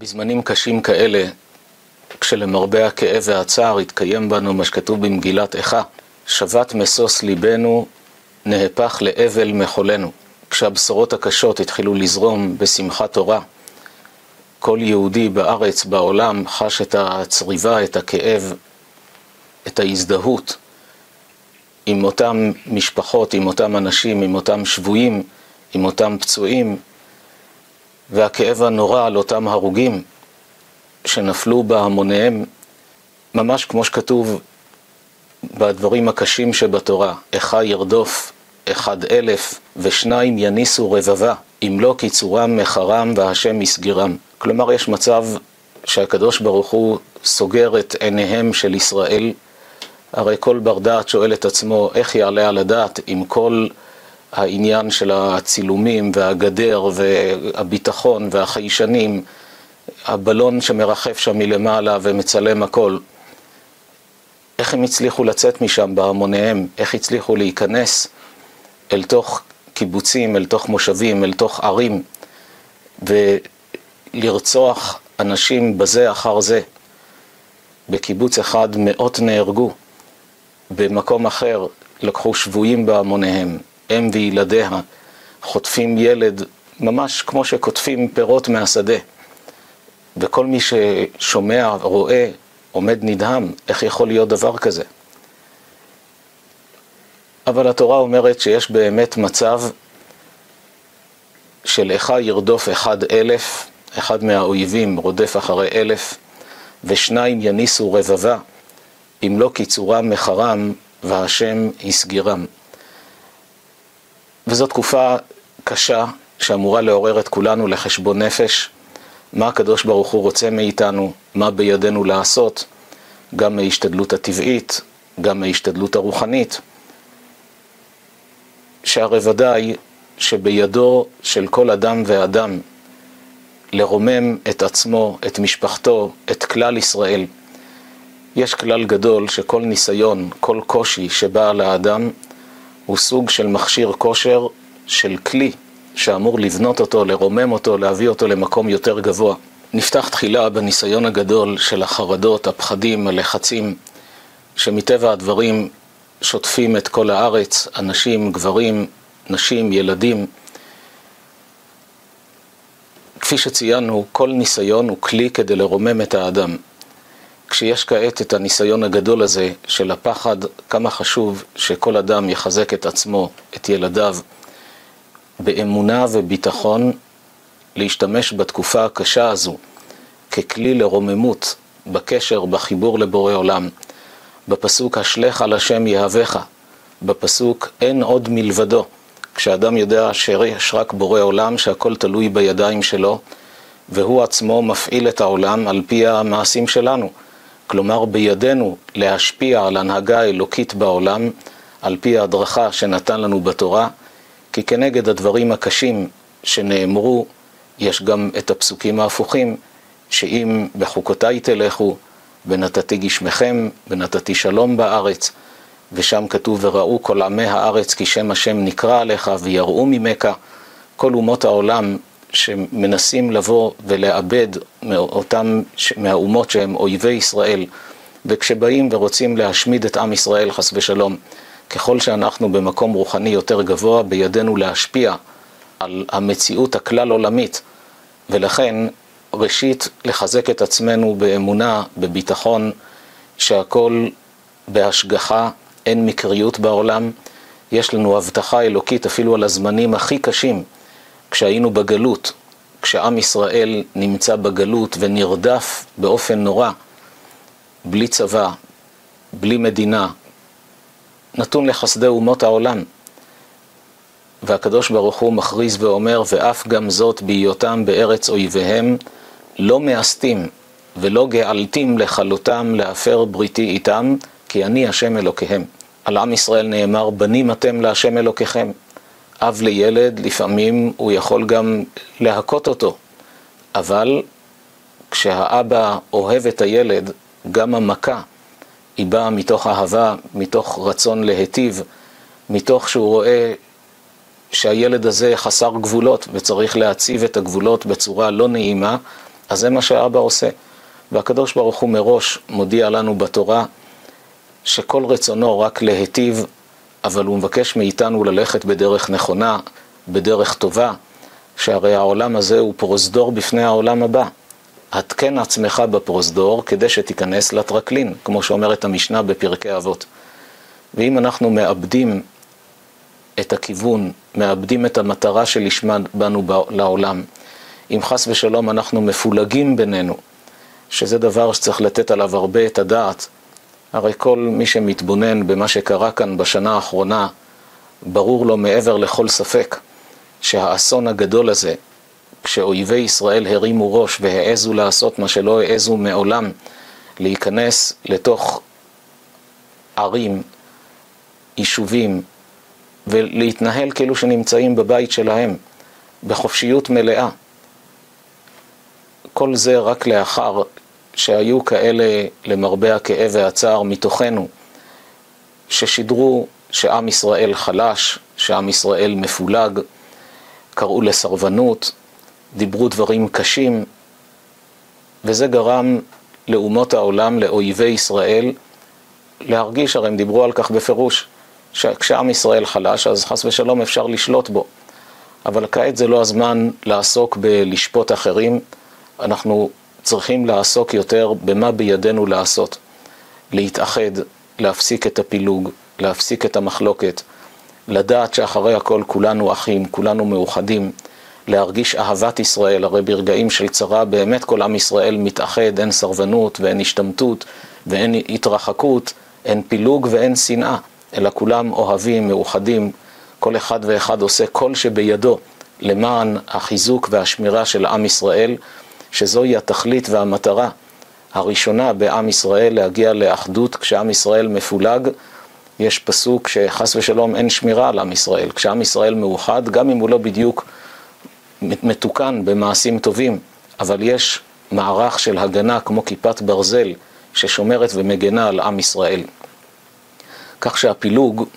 בזמנים קשים כאלה, כשלמרבה הכאב והצער התקיים בנו מה שכתוב במגילת איכה, שבת משוש ליבנו, נהפך לאבל מחולנו. כשהבשורות הקשות התחילו לזרום בשמחת תורה, כל יהודי בארץ, בעולם, חש את הצריבה, את הכאב, את ההזדהות עם אותם משפחות, עם אותם אנשים, עם אותם שבויים, עם אותם פצועים, והכאב הנורא על אותם הרוגים שנפלו בהמוניהם, ממש כמו שכתוב בדברים הקשים שבתורה, איכה ירדוף אחד אלף ושניים יניסו רבבה, אם לא קיצורם מחרם והשם יסגירם. כלומר, יש מצב שהקדוש ברוך הוא סוגר את עיניהם של ישראל. הרי כל בר דעת שואל את עצמו, איך יעלה על הדעת עם כל העניין של הצילומים והגדר והביטחון והחיישנים, הבלון שמרחף שם מלמעלה ומצלם הכל. איך הם הצליחו לצאת משם בהמוניהם, איך הצליחו להיכנס אל תוך קיבוצים, אל תוך מושבים, אל תוך ערים, ולרצוח אנשים בזה אחר זה. בקיבוץ אחד מאות נהרגו, במקום אחר לקחו שבויים בהמוניהם, אם וילדיה, חוטפים ילד, ממש כמו שקוטפים פירות מהשדה. וכל מי ששומע, רואה, עומד נדהם, איך יכול להיות דבר כזה? אבל התורה אומרת שיש באמת מצב של איכה ירדוף אחד אלף, אחד מהאויבים רודף אחרי אלף, ושניים יניסו רבבה, אם לא קיצורם מחרם והשם הסגירם. וזו תקופה קשה שאמורה לעורר את כולנו לחשבון נפש, מה הקדוש ברוך הוא רוצה מאיתנו, מה בידינו לעשות, גם מההשתדלות הטבעית, גם מההשתדלות הרוחנית. שהרי ודאי שבידו של כל אדם ואדם לרומם את עצמו, את משפחתו, את כלל ישראל. יש כלל גדול שכל ניסיון, כל קושי שבא על האדם, הוא סוג של מכשיר כושר, של כלי שאמור לבנות אותו, לרומם אותו, להביא אותו למקום יותר גבוה. נפתח תחילה בניסיון הגדול של החרדות, הפחדים, הלחצים, שמטבע הדברים שוטפים את כל הארץ, אנשים, גברים, נשים, ילדים. כפי שציינו, כל ניסיון הוא כלי כדי לרומם את האדם. כשיש כעת את הניסיון הגדול הזה של הפחד, כמה חשוב שכל אדם יחזק את עצמו, את ילדיו, באמונה וביטחון, להשתמש בתקופה הקשה הזו ככלי לרוממות בקשר, בחיבור לבורא עולם. בפסוק השלך על השם יהבך, בפסוק אין עוד מלבדו. כשאדם יודע שיש רק בורא עולם, שהכל תלוי בידיים שלו, והוא עצמו מפעיל את העולם על פי המעשים שלנו. כלומר, בידינו להשפיע על הנהגה האלוקית בעולם, על פי ההדרכה שנתן לנו בתורה, כי כנגד הדברים הקשים שנאמרו, יש גם את הפסוקים ההפוכים, שאם בחוקותיי תלכו, ונתתי גשמכם, ונתתי שלום בארץ, ושם כתוב, וראו כל עמי הארץ כי שם השם נקרא עליך, ויראו ממך כל אומות העולם שמנסים לבוא ולאבד מאותם, מהאומות שהם אויבי ישראל, וכשבאים ורוצים להשמיד את עם ישראל, חס ושלום, ככל שאנחנו במקום רוחני יותר גבוה, בידינו להשפיע על המציאות הכלל עולמית, ולכן ראשית לחזק את עצמנו באמונה, בביטחון, שהכל בהשגחה, אין מקריות בעולם. יש לנו הבטחה אלוקית אפילו על הזמנים הכי קשים, כשהיינו בגלות, כשעם ישראל נמצא בגלות ונרדף באופן נורא, בלי צבא, בלי מדינה, נתון לחסדי אומות העולם. והקדוש ברוך הוא מכריז ואומר, ואף גם זאת בהיותם בארץ אויביהם, לא מאסתים ולא גאלתים לכלותם להפר בריתי איתם, כי אני השם אלוקיהם. על עם ישראל נאמר, בנים אתם להשם אלוקיכם. אב לילד, לפעמים הוא יכול גם להכות אותו, אבל כשהאבא אוהב את הילד, גם המכה היא באה מתוך אהבה, מתוך רצון להיטיב, מתוך שהוא רואה שהילד הזה חסר גבולות וצריך להציב את הגבולות בצורה לא נעימה, אז זה מה שאבא עושה. והקדוש ברוך הוא מראש מודיע לנו בתורה שכל רצונו רק להיטיב, אבל הוא מבקש מאיתנו ללכת בדרך נכונה, בדרך טובה, שהרי העולם הזה הוא פרוזדור בפני העולם הבא. התקן עצמך בפרוזדור כדי שתיכנס לטרקלין, כמו שאומרת המשנה בפרקי אבות. ואם אנחנו מאבדים את הכיוון, מאבדים את המטרה שלשמה באנו לעולם, אם חס ושלום אנחנו מפולגים בינינו, שזה דבר שצריך לתת עליו הרבה את הדעת, הרי כל מי שמתבונן במה שקרה כאן בשנה האחרונה, ברור לו מעבר לכל ספק שהאסון הגדול הזה, כשאויבי ישראל הרימו ראש והעזו לעשות מה שלא העזו מעולם, להיכנס לתוך ערים, יישובים, ולהתנהל כאילו שנמצאים בבית שלהם, בחופשיות מלאה. כל זה רק לאחר שהיו כאלה, למרבה הכאב והצער, מתוכנו, ששידרו שעם ישראל חלש, שעם ישראל מפולג, קראו לסרבנות, דיברו דברים קשים, וזה גרם לאומות העולם, לאויבי ישראל, להרגיש, הרי הם דיברו על כך בפירוש, שכשעם ישראל חלש, אז חס ושלום אפשר לשלוט בו. אבל כעת זה לא הזמן לעסוק בלשפוט אחרים, אנחנו צריכים לעסוק יותר במה בידינו לעשות. להתאחד, להפסיק את הפילוג, להפסיק את המחלוקת, לדעת שאחרי הכל כולנו אחים, כולנו מאוחדים, להרגיש אהבת ישראל, הרי ברגעים של צרה באמת כל עם ישראל מתאחד, אין סרבנות ואין השתמטות ואין התרחקות, אין פילוג ואין שנאה, אלא כולם אוהבים, מאוחדים, כל אחד ואחד עושה כל שבידו למען החיזוק והשמירה של עם ישראל, שזוהי התכלית והמטרה הראשונה בעם ישראל להגיע לאחדות כשעם ישראל מפולג. יש פסוק שחס ושלום אין שמירה על עם ישראל. כשעם ישראל מאוחד, גם אם הוא לא בדיוק מתוקן במעשים טובים, אבל יש מערך של הגנה כמו כיפת ברזל ששומרת ומגנה על עם ישראל. כך שהפילוג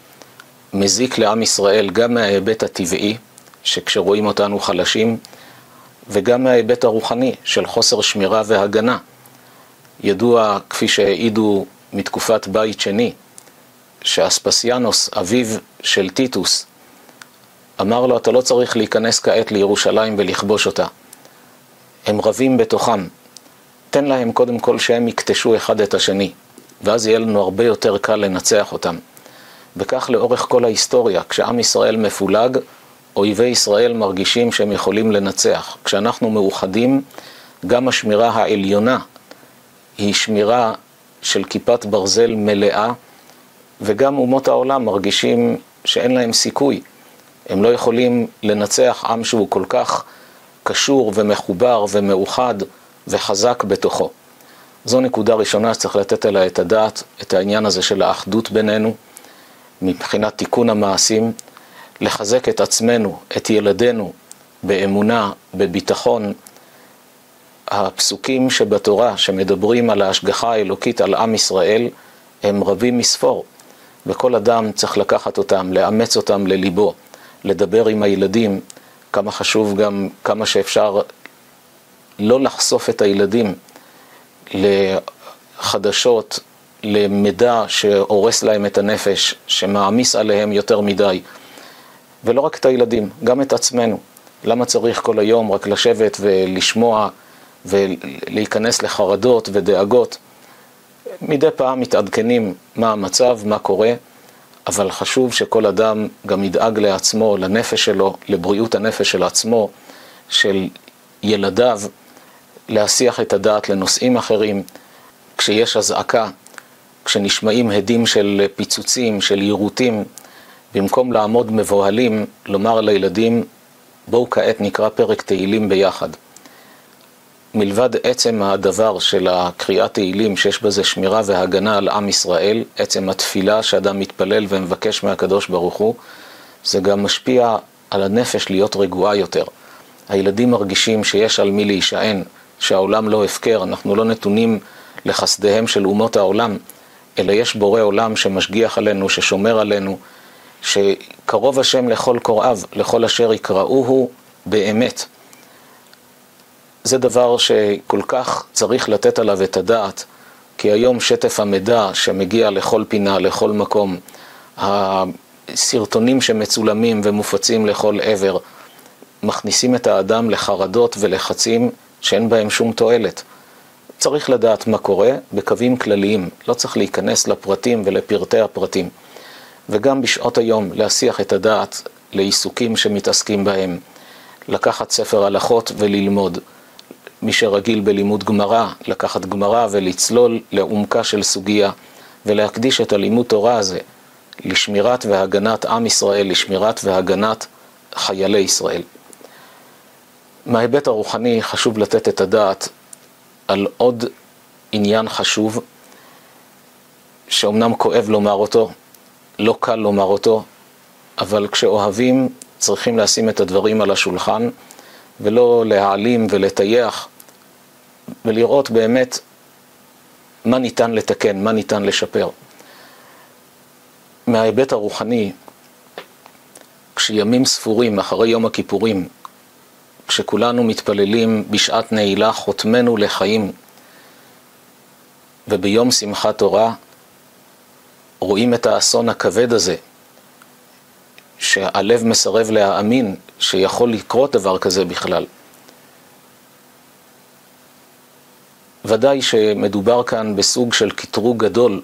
מזיק לעם ישראל גם מההיבט הטבעי, שכשרואים אותנו חלשים, וגם מההיבט הרוחני של חוסר שמירה והגנה. ידוע, כפי שהעידו מתקופת בית שני, שאספסיאנוס, אביו של טיטוס, אמר לו, אתה לא צריך להיכנס כעת לירושלים ולכבוש אותה. הם רבים בתוכם. תן להם קודם כל שהם יקטשו אחד את השני, ואז יהיה לנו הרבה יותר קל לנצח אותם. וכך לאורך כל ההיסטוריה, כשעם ישראל מפולג, אויבי ישראל מרגישים שהם יכולים לנצח. כשאנחנו מאוחדים, גם השמירה העליונה היא שמירה של כיפת ברזל מלאה, וגם אומות העולם מרגישים שאין להם סיכוי. הם לא יכולים לנצח עם שהוא כל כך קשור ומחובר ומאוחד וחזק בתוכו. זו נקודה ראשונה שצריך לתת עליה את הדעת, את העניין הזה של האחדות בינינו, מבחינת תיקון המעשים. לחזק את עצמנו, את ילדינו, באמונה, בביטחון. הפסוקים שבתורה שמדברים על ההשגחה האלוקית על עם ישראל הם רבים מספור, וכל אדם צריך לקחת אותם, לאמץ אותם לליבו, לדבר עם הילדים, כמה חשוב גם, כמה שאפשר לא לחשוף את הילדים לחדשות, למידע שהורס להם את הנפש, שמעמיס עליהם יותר מדי. ולא רק את הילדים, גם את עצמנו. למה צריך כל היום רק לשבת ולשמוע ולהיכנס לחרדות ודאגות? מדי פעם מתעדכנים מה המצב, מה קורה, אבל חשוב שכל אדם גם ידאג לעצמו, לנפש שלו, לבריאות הנפש של עצמו, של ילדיו, להסיח את הדעת לנושאים אחרים. כשיש אזעקה, כשנשמעים הדים של פיצוצים, של יירוטים, במקום לעמוד מבוהלים, לומר לילדים, בואו כעת נקרא פרק תהילים ביחד. מלבד עצם הדבר של הקריאת תהילים, שיש בזה שמירה והגנה על עם ישראל, עצם התפילה שאדם מתפלל ומבקש מהקדוש ברוך הוא, זה גם משפיע על הנפש להיות רגועה יותר. הילדים מרגישים שיש על מי להישען, שהעולם לא הפקר, אנחנו לא נתונים לחסדיהם של אומות העולם, אלא יש בורא עולם שמשגיח עלינו, ששומר עלינו, שקרוב השם לכל קוראיו, לכל אשר יקראוהו באמת. זה דבר שכל כך צריך לתת עליו את הדעת, כי היום שטף המידע שמגיע לכל פינה, לכל מקום, הסרטונים שמצולמים ומופצים לכל עבר, מכניסים את האדם לחרדות ולחצים שאין בהם שום תועלת. צריך לדעת מה קורה בקווים כלליים, לא צריך להיכנס לפרטים ולפרטי הפרטים. וגם בשעות היום להסיח את הדעת לעיסוקים שמתעסקים בהם, לקחת ספר הלכות וללמוד. מי שרגיל בלימוד גמרא, לקחת גמרא ולצלול לעומקה של סוגיה ולהקדיש את הלימוד תורה הזה לשמירת והגנת עם ישראל, לשמירת והגנת חיילי ישראל. מההיבט הרוחני חשוב לתת את הדעת על עוד עניין חשוב, שאומנם כואב לומר אותו, לא קל לומר אותו, אבל כשאוהבים צריכים לשים את הדברים על השולחן ולא להעלים ולטייח ולראות באמת מה ניתן לתקן, מה ניתן לשפר. מההיבט הרוחני, כשימים ספורים אחרי יום הכיפורים, כשכולנו מתפללים בשעת נעילה חותמנו לחיים, וביום שמחת תורה רואים את האסון הכבד הזה, שהלב מסרב להאמין שיכול לקרות דבר כזה בכלל. ודאי שמדובר כאן בסוג של קטרוג גדול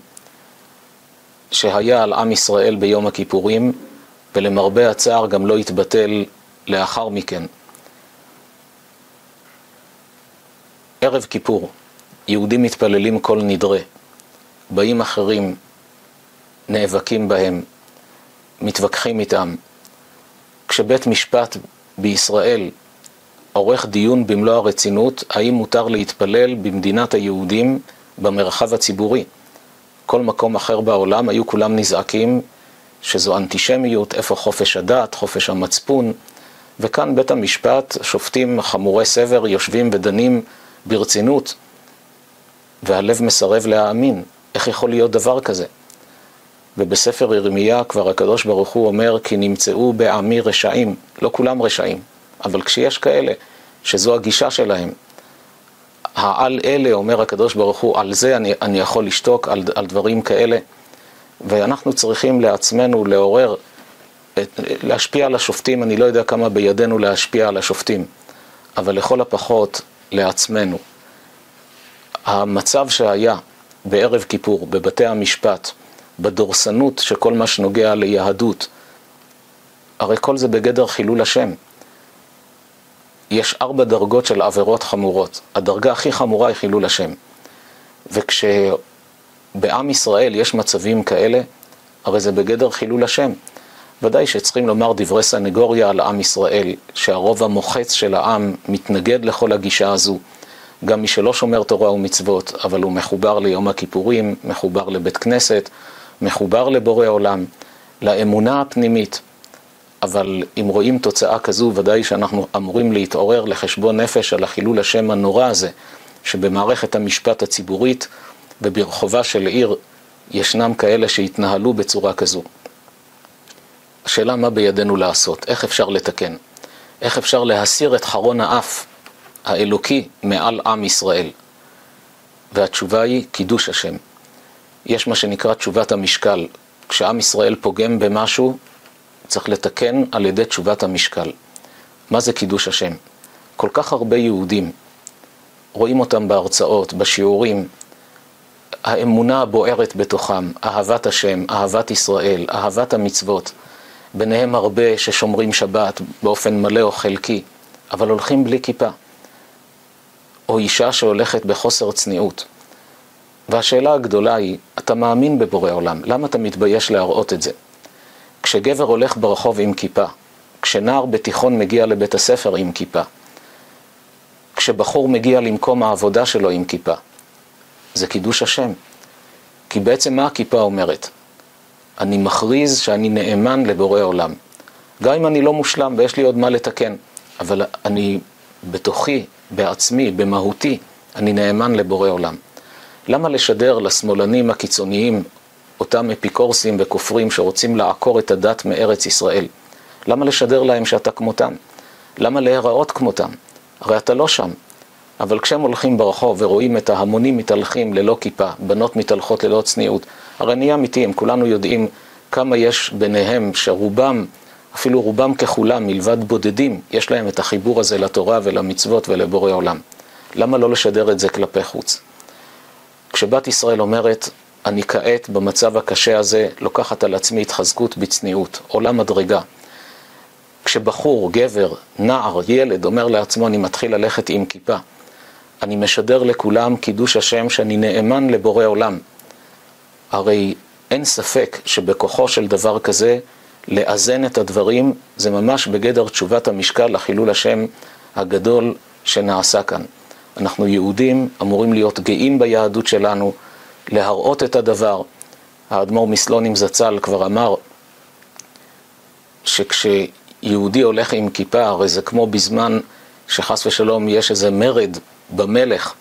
שהיה על עם ישראל ביום הכיפורים, ולמרבה הצער גם לא התבטל לאחר מכן. ערב כיפור, יהודים מתפללים כל נדרה, באים אחרים, נאבקים בהם, מתווכחים איתם. כשבית משפט בישראל עורך דיון במלוא הרצינות, האם מותר להתפלל במדינת היהודים במרחב הציבורי. כל מקום אחר בעולם היו כולם נזעקים שזו אנטישמיות, איפה חופש הדת, חופש המצפון, וכאן בית המשפט, שופטים חמורי סבר יושבים ודנים ברצינות, והלב מסרב להאמין. איך יכול להיות דבר כזה? ובספר ירמיה כבר הקדוש ברוך הוא אומר כי נמצאו בעמי רשעים, לא כולם רשעים, אבל כשיש כאלה שזו הגישה שלהם, העל אלה, אומר הקדוש ברוך הוא, על זה אני, אני יכול לשתוק, על, על דברים כאלה, ואנחנו צריכים לעצמנו לעורר, להשפיע על השופטים, אני לא יודע כמה בידינו להשפיע על השופטים, אבל לכל הפחות לעצמנו. המצב שהיה בערב כיפור בבתי המשפט, בדורסנות של כל מה שנוגע ליהדות, הרי כל זה בגדר חילול השם. יש ארבע דרגות של עבירות חמורות. הדרגה הכי חמורה היא חילול השם. וכשבעם ישראל יש מצבים כאלה, הרי זה בגדר חילול השם. ודאי שצריכים לומר דברי סנגוריה על עם ישראל, שהרוב המוחץ של העם מתנגד לכל הגישה הזו. גם מי שלא שומר תורה ומצוות, אבל הוא מחובר ליום הכיפורים, מחובר לבית כנסת, מחובר לבורא עולם, לאמונה הפנימית. אבל אם רואים תוצאה כזו, ודאי שאנחנו אמורים להתעורר לחשבון נפש על החילול השם הנורא הזה, שבמערכת המשפט הציבורית וברחובה של עיר ישנם כאלה שהתנהלו בצורה כזו. השאלה מה בידינו לעשות, איך אפשר לתקן, איך אפשר להסיר את חרון האף האלוקי מעל עם ישראל. והתשובה היא קידוש השם. יש מה שנקרא תשובת המשקל. כשעם ישראל פוגם במשהו, צריך לתקן על ידי תשובת המשקל. מה זה קידוש השם? כל כך הרבה יהודים, רואים אותם בהרצאות, בשיעורים, האמונה הבוערת בתוכם, אהבת השם, אהבת ישראל, אהבת המצוות, ביניהם הרבה ששומרים שבת באופן מלא או חלקי, אבל הולכים בלי כיפה. או אישה שהולכת בחוסר צניעות. והשאלה הגדולה היא, אתה מאמין בבורא עולם, למה אתה מתבייש להראות את זה? כשגבר הולך ברחוב עם כיפה, כשנער בתיכון מגיע לבית הספר עם כיפה, כשבחור מגיע למקום העבודה שלו עם כיפה, זה קידוש השם. כי בעצם מה הכיפה אומרת? אני מכריז שאני נאמן לבורא עולם. גם אם אני לא מושלם ויש לי עוד מה לתקן, אבל אני בתוכי, בעצמי, במהותי, אני נאמן לבורא עולם. למה לשדר לשמאלנים הקיצוניים אותם אפיקורסים וכופרים שרוצים לעקור את הדת מארץ ישראל? למה לשדר להם שאתה כמותם? למה להיראות כמותם? הרי אתה לא שם. אבל כשהם הולכים ברחוב ורואים את ההמונים מתהלכים ללא כיפה, בנות מתהלכות ללא צניעות, הרי נהיה אמיתיים, כולנו יודעים כמה יש ביניהם שרובם, אפילו רובם ככולם, מלבד בודדים, יש להם את החיבור הזה לתורה ולמצוות ולבורא עולם. למה לא לשדר את זה כלפי חוץ? כשבת ישראל אומרת, אני כעת במצב הקשה הזה לוקחת על עצמי התחזקות בצניעות, עולה מדרגה. כשבחור, גבר, נער, ילד, אומר לעצמו, אני מתחיל ללכת עם כיפה, אני משדר לכולם קידוש השם שאני נאמן לבורא עולם. הרי אין ספק שבכוחו של דבר כזה, לאזן את הדברים, זה ממש בגדר תשובת המשקל לחילול השם הגדול שנעשה כאן. אנחנו יהודים, אמורים להיות גאים ביהדות שלנו, להראות את הדבר. האדמו"ר מסלונים זצ"ל כבר אמר שכשיהודי הולך עם כיפה, הרי זה כמו בזמן שחס ושלום יש איזה מרד במלך,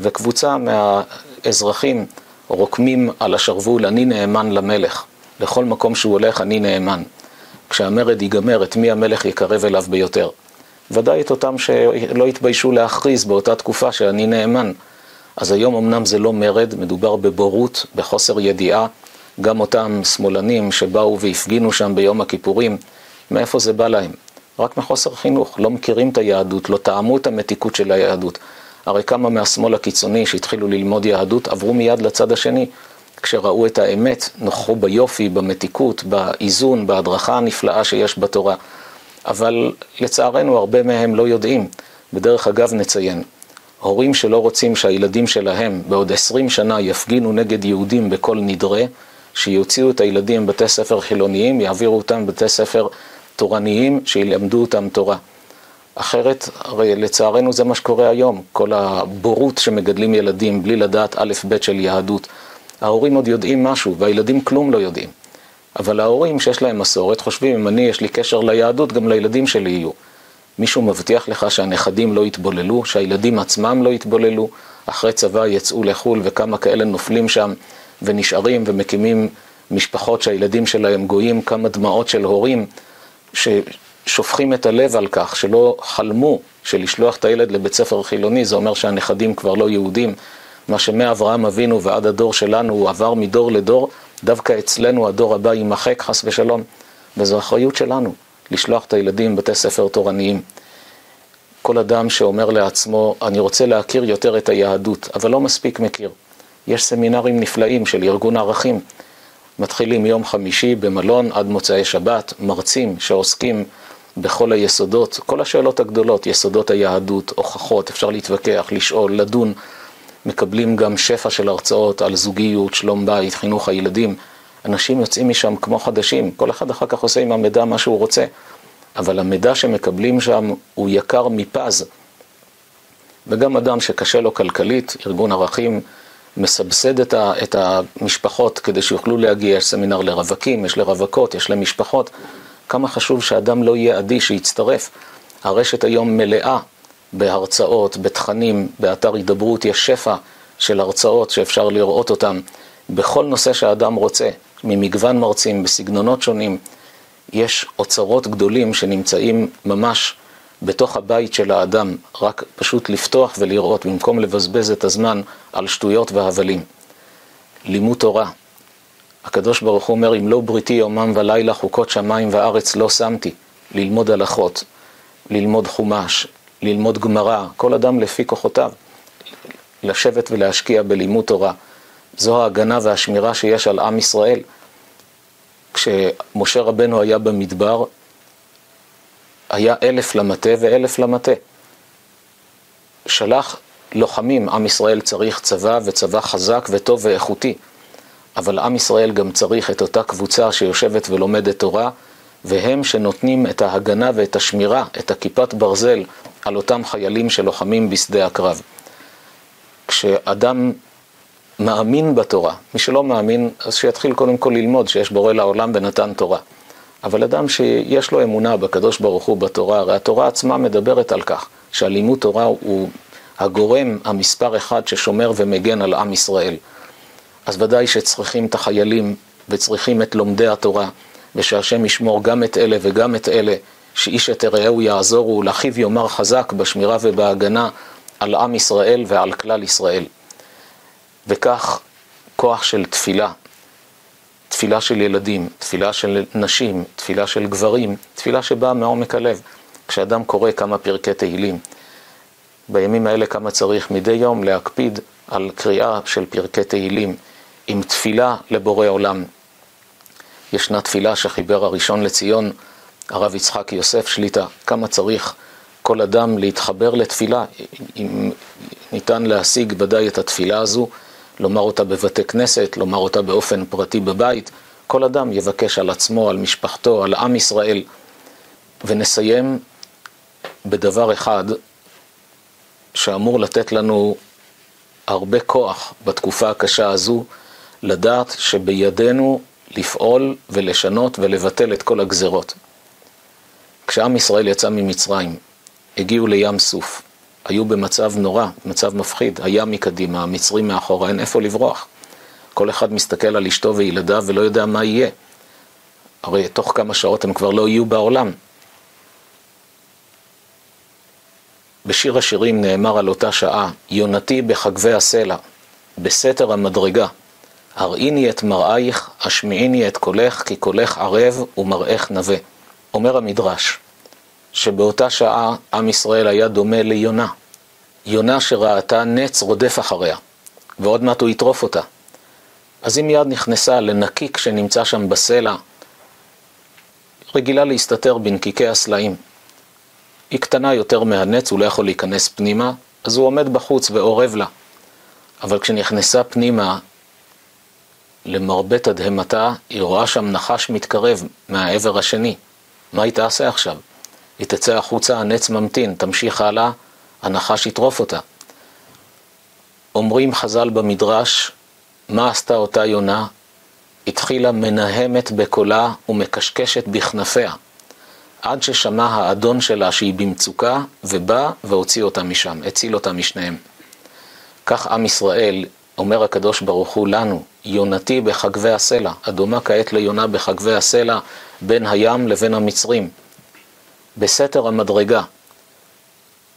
וקבוצה מהאזרחים רוקמים על השרוול, אני נאמן למלך. לכל מקום שהוא הולך, אני נאמן. כשהמרד ייגמר, את מי המלך יקרב אליו ביותר? ודאי את אותם שלא התביישו להכריז באותה תקופה שאני נאמן. אז היום אמנם זה לא מרד, מדובר בבורות, בחוסר ידיעה. גם אותם שמאלנים שבאו והפגינו שם ביום הכיפורים, מאיפה זה בא להם? רק מחוסר חינוך, לא מכירים את היהדות, לא טעמו את המתיקות של היהדות. הרי כמה מהשמאל הקיצוני שהתחילו ללמוד יהדות עברו מיד לצד השני. כשראו את האמת, נוכחו ביופי, במתיקות, באיזון, בהדרכה הנפלאה שיש בתורה. אבל לצערנו הרבה מהם לא יודעים. בדרך אגב נציין, הורים שלא רוצים שהילדים שלהם בעוד עשרים שנה יפגינו נגד יהודים בכל נדרה, שיוציאו את הילדים בבתי ספר חילוניים, יעבירו אותם בבתי ספר תורניים, שילמדו אותם תורה. אחרת, הרי לצערנו זה מה שקורה היום, כל הבורות שמגדלים ילדים בלי לדעת א' ב' של יהדות. ההורים עוד יודעים משהו, והילדים כלום לא יודעים. אבל ההורים שיש להם מסורת חושבים, אם אני יש לי קשר ליהדות, גם לילדים שלי יהיו. מישהו מבטיח לך שהנכדים לא יתבוללו, שהילדים עצמם לא יתבוללו, אחרי צבא יצאו לחו"ל וכמה כאלה נופלים שם ונשארים ומקימים משפחות שהילדים שלהם גויים, כמה דמעות של הורים ששופכים את הלב על כך שלא חלמו שלשלוח את הילד לבית ספר חילוני, זה אומר שהנכדים כבר לא יהודים. מה שמאברהם אבינו ועד הדור שלנו הוא עבר מדור לדור, דווקא אצלנו הדור הבא יימחק חס ושלום, וזו אחריות שלנו, לשלוח את הילדים בתי ספר תורניים. כל אדם שאומר לעצמו, אני רוצה להכיר יותר את היהדות, אבל לא מספיק מכיר. יש סמינרים נפלאים של ארגון ערכים. מתחילים מיום חמישי במלון עד מוצאי שבת, מרצים שעוסקים בכל היסודות, כל השאלות הגדולות, יסודות היהדות, הוכחות, אפשר להתווכח, לשאול, לדון. מקבלים גם שפע של הרצאות על זוגיות, שלום בית, חינוך הילדים. אנשים יוצאים משם כמו חדשים, כל אחד אחר כך עושה עם המידע מה שהוא רוצה, אבל המידע שמקבלים שם הוא יקר מפז. וגם אדם שקשה לו כלכלית, ארגון ערכים מסבסד את, ה, את המשפחות כדי שיוכלו להגיע, יש סמינר לרווקים, יש לרווקות, יש למשפחות. כמה חשוב שאדם לא יהיה אדיש, שיצטרף. הרשת היום מלאה בהרצאות, בתכנים, באתר הידברות, יש שפע של הרצאות שאפשר לראות אותן בכל נושא שהאדם רוצה, ממגוון מרצים, בסגנונות שונים. יש אוצרות גדולים שנמצאים ממש בתוך הבית של האדם, רק פשוט לפתוח ולראות במקום לבזבז את הזמן על שטויות והבלים. לימוד תורה. הקדוש ברוך הוא אומר, אם לא בריתי יומם ולילה חוקות שמיים וארץ לא שמתי, ללמוד הלכות, ללמוד חומש, ללמוד גמרא, כל אדם לפי כוחותיו, לשבת ולהשקיע בלימוד תורה. זו ההגנה והשמירה שיש על עם ישראל. כשמשה רבנו היה במדבר, היה אלף למטה ואלף למטה. שלח לוחמים, עם ישראל צריך צבא וצבא חזק וטוב ואיכותי, אבל עם ישראל גם צריך את אותה קבוצה שיושבת ולומדת תורה, והם שנותנים את ההגנה ואת השמירה, את הכיפת ברזל על אותם חיילים שלוחמים בשדה הקרב. כשאדם מאמין בתורה, מי שלא מאמין, אז שיתחיל קודם כל ללמוד שיש בורא לעולם ונתן תורה. אבל אדם שיש לו אמונה בקדוש ברוך הוא בתורה, הרי התורה עצמה מדברת על כך, שהלימוד תורה הוא הגורם המספר אחד ששומר ומגן על עם ישראל. אז ודאי שצריכים את החיילים וצריכים את לומדי התורה, ושהשם ישמור גם את אלה וגם את אלה, שאיש את רעהו יעזורו, ולאחיו יאמר חזק בשמירה ובהגנה על עם ישראל ועל כלל ישראל. וכך כוח של תפילה, תפילה של ילדים, תפילה של נשים, תפילה של גברים, תפילה שבאה מעומק הלב. כשאדם קורא כמה פרקי תהילים, בימים האלה כמה צריך מדי יום להקפיד על קריאה של פרקי תהילים עם תפילה לבורא עולם. ישנה תפילה שחיבר הראשון לציון, הרב יצחק יוסף שליטה, כמה צריך כל אדם להתחבר לתפילה, אם ניתן להשיג ודאי את התפילה הזו, לומר אותה בבתי כנסת, לומר אותה באופן פרטי בבית, כל אדם יבקש על עצמו, על משפחתו, על עם ישראל. ונסיים בדבר אחד שאמור לתת לנו הרבה כוח בתקופה הקשה הזו, לדעת שבידינו לפעול ולשנות ולבטל את כל הגזרות. כשעם ישראל יצא ממצרים, הגיעו לים סוף, היו במצב נורא, מצב מפחיד, הים מקדימה, המצרים מאחורה, אין איפה לברוח. כל אחד מסתכל על אשתו וילדיו ולא יודע מה יהיה. הרי תוך כמה שעות הם כבר לא יהיו בעולם. בשיר השירים נאמר על אותה שעה, יונתי בחגבי הסלע, בסתר המדרגה, הראיני את מראייך, השמיעיני את קולך, כי קולך ערב ומראך נווה. אומר המדרש, שבאותה שעה עם ישראל היה דומה ליונה. יונה שראתה נץ רודף אחריה, ועוד מעט הוא יטרוף אותה. אז היא מיד נכנסה לנקיק שנמצא שם בסלע, רגילה להסתתר בנקיקי הסלעים. היא קטנה יותר מהנץ, הוא לא יכול להיכנס פנימה, אז הוא עומד בחוץ ואורב לה. אבל כשנכנסה פנימה, למרבה תדהמתה, היא רואה שם נחש מתקרב מהעבר השני. מה היא תעשה עכשיו? היא תצא החוצה, הנץ ממתין, תמשיך הלאה, הנחש יטרוף אותה. אומרים חז"ל במדרש, מה עשתה אותה יונה? התחילה מנהמת בקולה ומקשקשת בכנפיה, עד ששמע האדון שלה שהיא במצוקה, ובא והוציא אותה משם, הציל אותה משניהם. כך עם ישראל, אומר הקדוש ברוך הוא לנו, יונתי בחגבי הסלע, הדומה כעת ליונה בחגבי הסלע, בין הים לבין המצרים. בסתר המדרגה.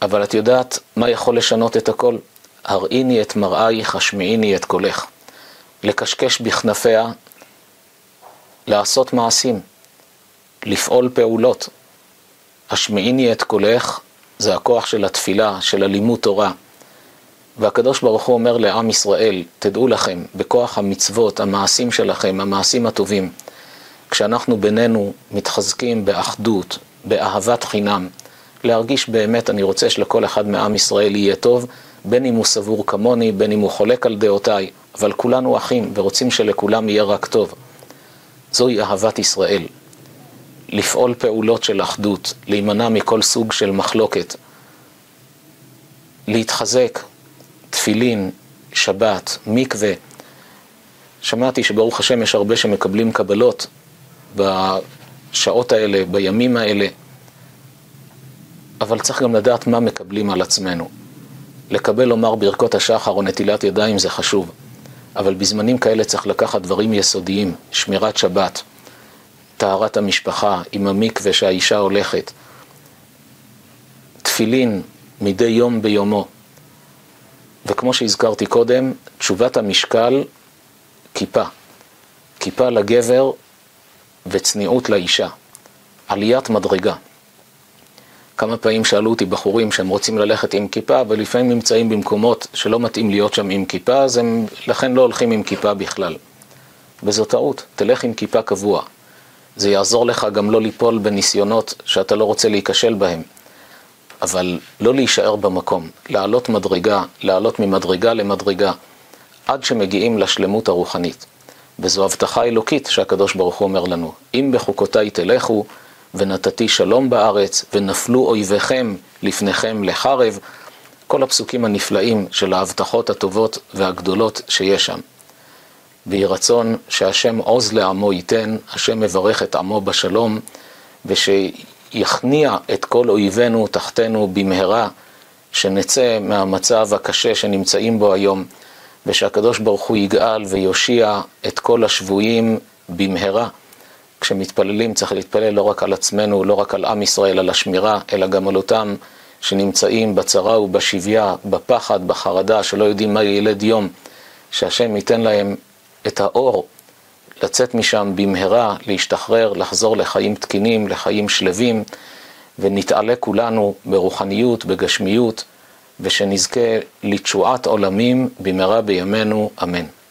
אבל את יודעת מה יכול לשנות את הכל? הראיני את מראייך, השמיעיני את קולך. לקשקש בכנפיה, לעשות מעשים, לפעול פעולות. השמיעיני את קולך זה הכוח של התפילה, של הלימוד תורה. והקדוש ברוך הוא אומר לעם ישראל, תדעו לכם, בכוח המצוות, המעשים שלכם, המעשים הטובים, כשאנחנו בינינו מתחזקים באחדות, באהבת חינם, להרגיש באמת, אני רוצה שלכל אחד מעם ישראל יהיה טוב, בין אם הוא סבור כמוני, בין אם הוא חולק על דעותיי, אבל כולנו אחים ורוצים שלכולם יהיה רק טוב. זוהי אהבת ישראל. לפעול פעולות של אחדות, להימנע מכל סוג של מחלוקת, להתחזק, תפילין, שבת, מקווה. שמעתי שברוך השם יש הרבה שמקבלים קבלות בשעות האלה, בימים האלה, אבל צריך גם לדעת מה מקבלים על עצמנו. לקבל לומר ברכות השחר או נטילת ידיים זה חשוב, אבל בזמנים כאלה צריך לקחת דברים יסודיים, שמירת שבת, טהרת המשפחה עם המקווה שהאישה הולכת, תפילין מדי יום ביומו, וכמו שהזכרתי קודם, תשובת המשקל, כיפה. כיפה לגבר וצניעות לאישה. עליית מדרגה. כמה פעמים שאלו אותי בחורים שהם רוצים ללכת עם כיפה, אבל לפעמים נמצאים במקומות שלא מתאים להיות שם עם כיפה, אז הם לכן לא הולכים עם כיפה בכלל. וזו טעות, תלך עם כיפה קבוע. זה יעזור לך גם לא ליפול בניסיונות שאתה לא רוצה להיכשל בהם. אבל לא להישאר במקום, לעלות מדרגה, לעלות ממדרגה למדרגה, עד שמגיעים לשלמות הרוחנית. וזו הבטחה אלוקית שהקדוש ברוך הוא אומר לנו, אם בחוקותיי תלכו, ונתתי שלום בארץ, ונפלו אויביכם לפניכם לחרב, כל הפסוקים הנפלאים של ההבטחות הטובות והגדולות שיש שם. ויהי רצון שהשם עוז לעמו ייתן, השם מברך את עמו בשלום, ושיכניע את כל אויבינו תחתנו במהרה, שנצא מהמצב הקשה שנמצאים בו היום, ושהקדוש ברוך הוא יגאל ויושיע את כל השבויים במהרה. כשמתפללים צריך להתפלל לא רק על עצמנו, לא רק על עם ישראל, על השמירה, אלא גם על אותם שנמצאים בצרה ובשביה, בפחד, בחרדה, שלא יודעים מה ילד יום, שהשם ייתן להם את האור לצאת משם במהרה, להשתחרר, לחזור לחיים תקינים, לחיים שלווים, ונתעלה כולנו ברוחניות, בגשמיות, ושנזכה לתשועת עולמים במהרה בימינו, אמן.